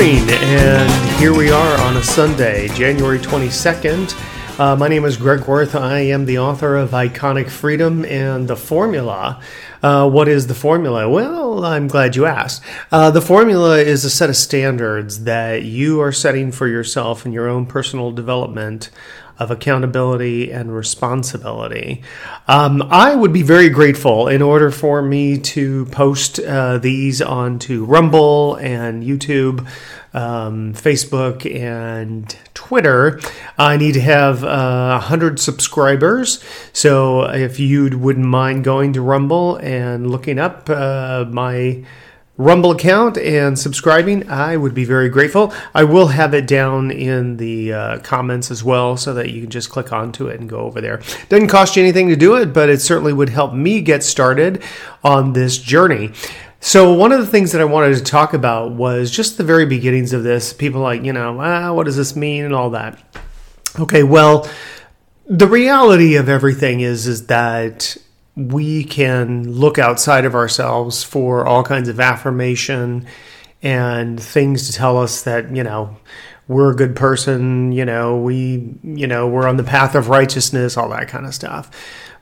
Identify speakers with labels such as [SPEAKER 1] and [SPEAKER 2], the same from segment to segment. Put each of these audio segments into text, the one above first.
[SPEAKER 1] morning, and here we are on a Sunday, January 22nd. Uh, my name is Greg Worth. I am the author of Iconic Freedom and The Formula. Uh, what is the formula? Well, I'm glad you asked. Uh, the formula is a set of standards that you are setting for yourself in your own personal development of accountability and responsibility. Um, I would be very grateful in order for me to post uh, these onto Rumble and YouTube, um, Facebook, and Twitter. I need to have uh, 100 subscribers. So if you wouldn't mind going to Rumble and looking up uh, my Rumble account and subscribing, I would be very grateful. I will have it down in the uh, comments as well so that you can just click onto it and go over there. Doesn't cost you anything to do it, but it certainly would help me get started on this journey. So, one of the things that I wanted to talk about was just the very beginnings of this. People like, you know, ah, what does this mean and all that. Okay, well, the reality of everything is is that we can look outside of ourselves for all kinds of affirmation and things to tell us that, you know, we're a good person, you know, we, you know, we're on the path of righteousness, all that kind of stuff.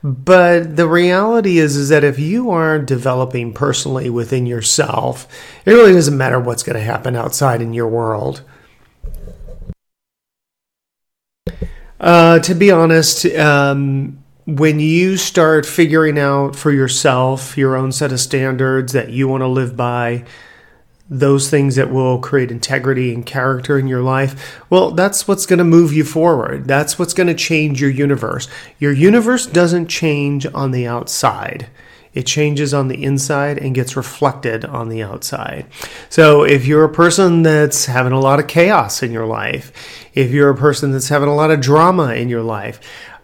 [SPEAKER 1] But the reality is is that if you aren't developing personally within yourself, it really doesn't matter what's going to happen outside in your world. Uh, to be honest, um, when you start figuring out for yourself your own set of standards that you want to live by, those things that will create integrity and character in your life, well, that's what's going to move you forward. That's what's going to change your universe. Your universe doesn't change on the outside. It changes on the inside and gets reflected on the outside. So, if you're a person that's having a lot of chaos in your life, if you're a person that's having a lot of drama in your life,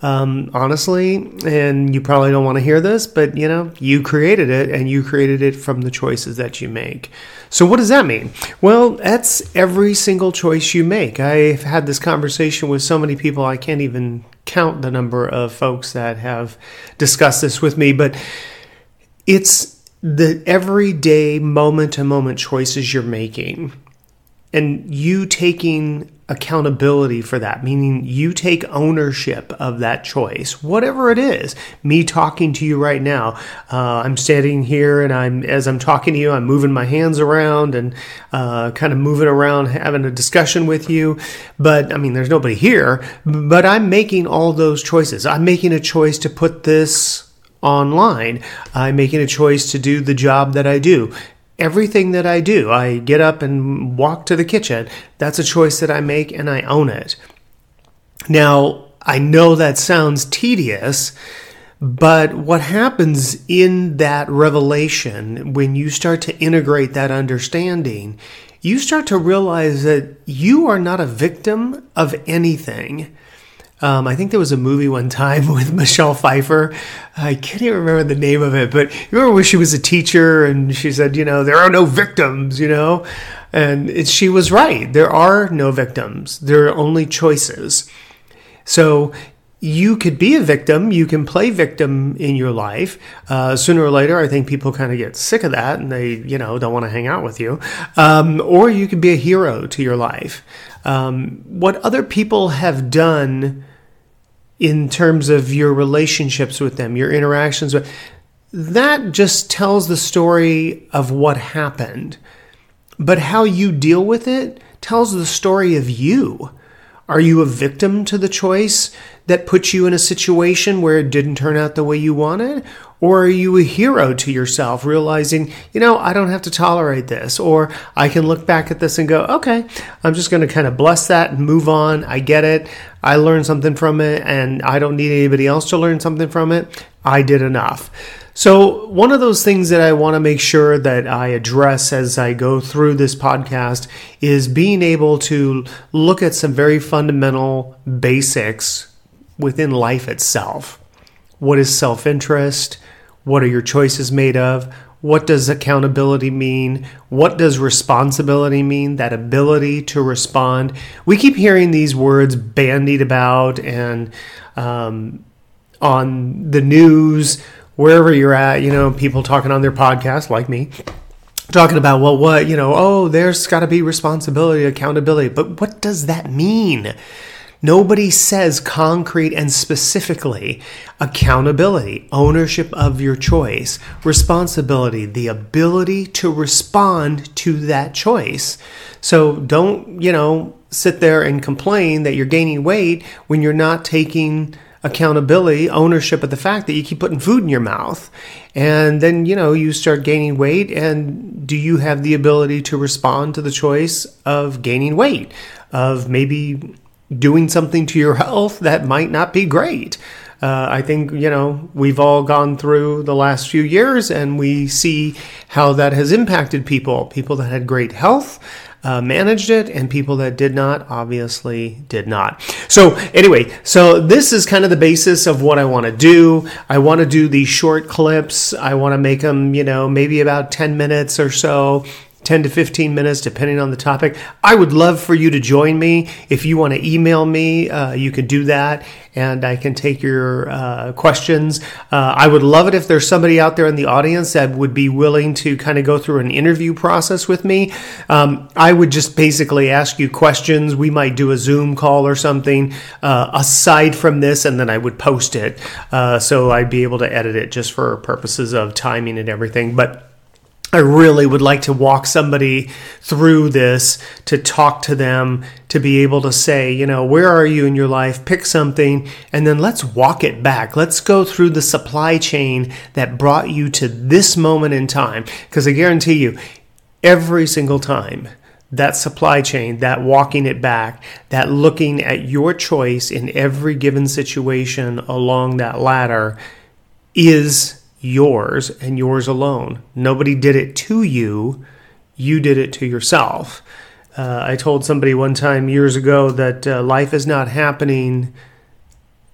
[SPEAKER 1] um, honestly, and you probably don't want to hear this, but you know, you created it and you created it from the choices that you make. So, what does that mean? Well, that's every single choice you make. I've had this conversation with so many people, I can't even count the number of folks that have discussed this with me, but it's the everyday moment to moment choices you're making and you taking accountability for that, meaning you take ownership of that choice, whatever it is. Me talking to you right now, uh, I'm standing here and I'm as I'm talking to you, I'm moving my hands around and uh, kind of moving around, having a discussion with you. But I mean, there's nobody here, but I'm making all those choices. I'm making a choice to put this online. I'm making a choice to do the job that I do everything that I do. I get up and walk to the kitchen. That's a choice that I make and I own it. Now, I know that sounds tedious, but what happens in that revelation when you start to integrate that understanding, you start to realize that you are not a victim of anything. Um, I think there was a movie one time with Michelle Pfeiffer. I can't even remember the name of it, but you remember when she was a teacher and she said, you know, there are no victims, you know? And it, she was right. There are no victims, there are only choices. So you could be a victim. You can play victim in your life. Uh, sooner or later, I think people kind of get sick of that and they, you know, don't want to hang out with you. Um, or you could be a hero to your life. Um, what other people have done in terms of your relationships with them, your interactions with, that just tells the story of what happened. But how you deal with it tells the story of you. Are you a victim to the choice that puts you in a situation where it didn't turn out the way you wanted? Or are you a hero to yourself, realizing, you know, I don't have to tolerate this? Or I can look back at this and go, okay, I'm just going to kind of bless that and move on. I get it. I learned something from it, and I don't need anybody else to learn something from it. I did enough. So, one of those things that I want to make sure that I address as I go through this podcast is being able to look at some very fundamental basics within life itself. What is self interest? What are your choices made of? What does accountability mean? What does responsibility mean? That ability to respond. We keep hearing these words bandied about and um, on the news wherever you're at, you know, people talking on their podcast like me. talking about well what you know oh there's got to be responsibility accountability but what does that mean nobody says concrete and specifically accountability ownership of your choice responsibility the ability to respond to that choice so don't you know sit there and complain that you're gaining weight when you're not taking accountability, ownership of the fact that you keep putting food in your mouth. And then, you know, you start gaining weight. And do you have the ability to respond to the choice of gaining weight, of maybe doing something to your health that might not be great? Uh, I think, you know, we've all gone through the last few years and we see how that has impacted people. People that had great health, uh, managed it, and people that did not obviously did not. So, anyway, so this is kind of the basis of what I want to do. I want to do these short clips. I want to make them, you know, maybe about 10 minutes or so 10 to 15 minutes, depending on the topic. I would love for you to join me. If you want to email me, uh, you can do that and I can take your uh, questions. Uh, I would love it if there's somebody out there in the audience that would be willing to kind of go through an interview process with me. Um, I would just basically ask you questions. We might do a Zoom call or something uh, aside from this, and then I would post it. Uh, so I'd be able to edit it just for purposes of timing and everything. But I really would like to walk somebody through this, to talk to them, to be able to say, you know, where are you in your life? Pick something, and then let's walk it back. Let's go through the supply chain that brought you to this moment in time. Because I guarantee you, every single time, that supply chain, that walking it back, that looking at your choice in every given situation along that ladder is yours and yours alone. Nobody did it to you, you did it to yourself. Uh, I told somebody one time years ago that uh, life is not happening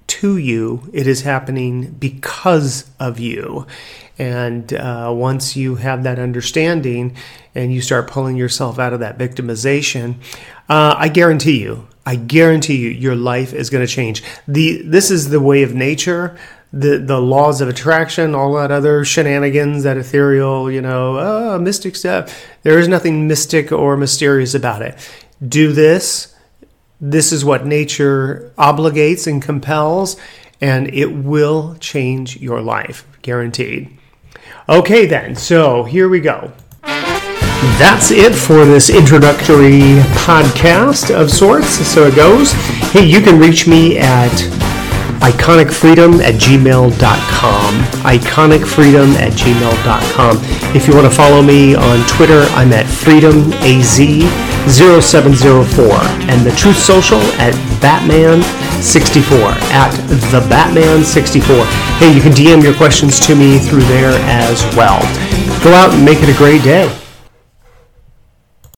[SPEAKER 1] to you, it is happening because of you. And uh, once you have that understanding and you start pulling yourself out of that victimization, uh, I guarantee you, I guarantee you, your life is going to change. The this is the way of nature the the laws of attraction, all that other shenanigans, that ethereal, you know, oh, mystic stuff. There is nothing mystic or mysterious about it. Do this. This is what nature obligates and compels, and it will change your life, guaranteed. Okay, then. So here we go. That's it for this introductory podcast of sorts. So it goes. Hey, you can reach me at iconicfreedom at gmail.com. Iconicfreedom at gmail.com. If you want to follow me on Twitter, I'm at freedomaz0704 and the Truth Social at Batman64 at the Batman64. Hey, you can DM your questions to me through there as well. Go out and make it a great day.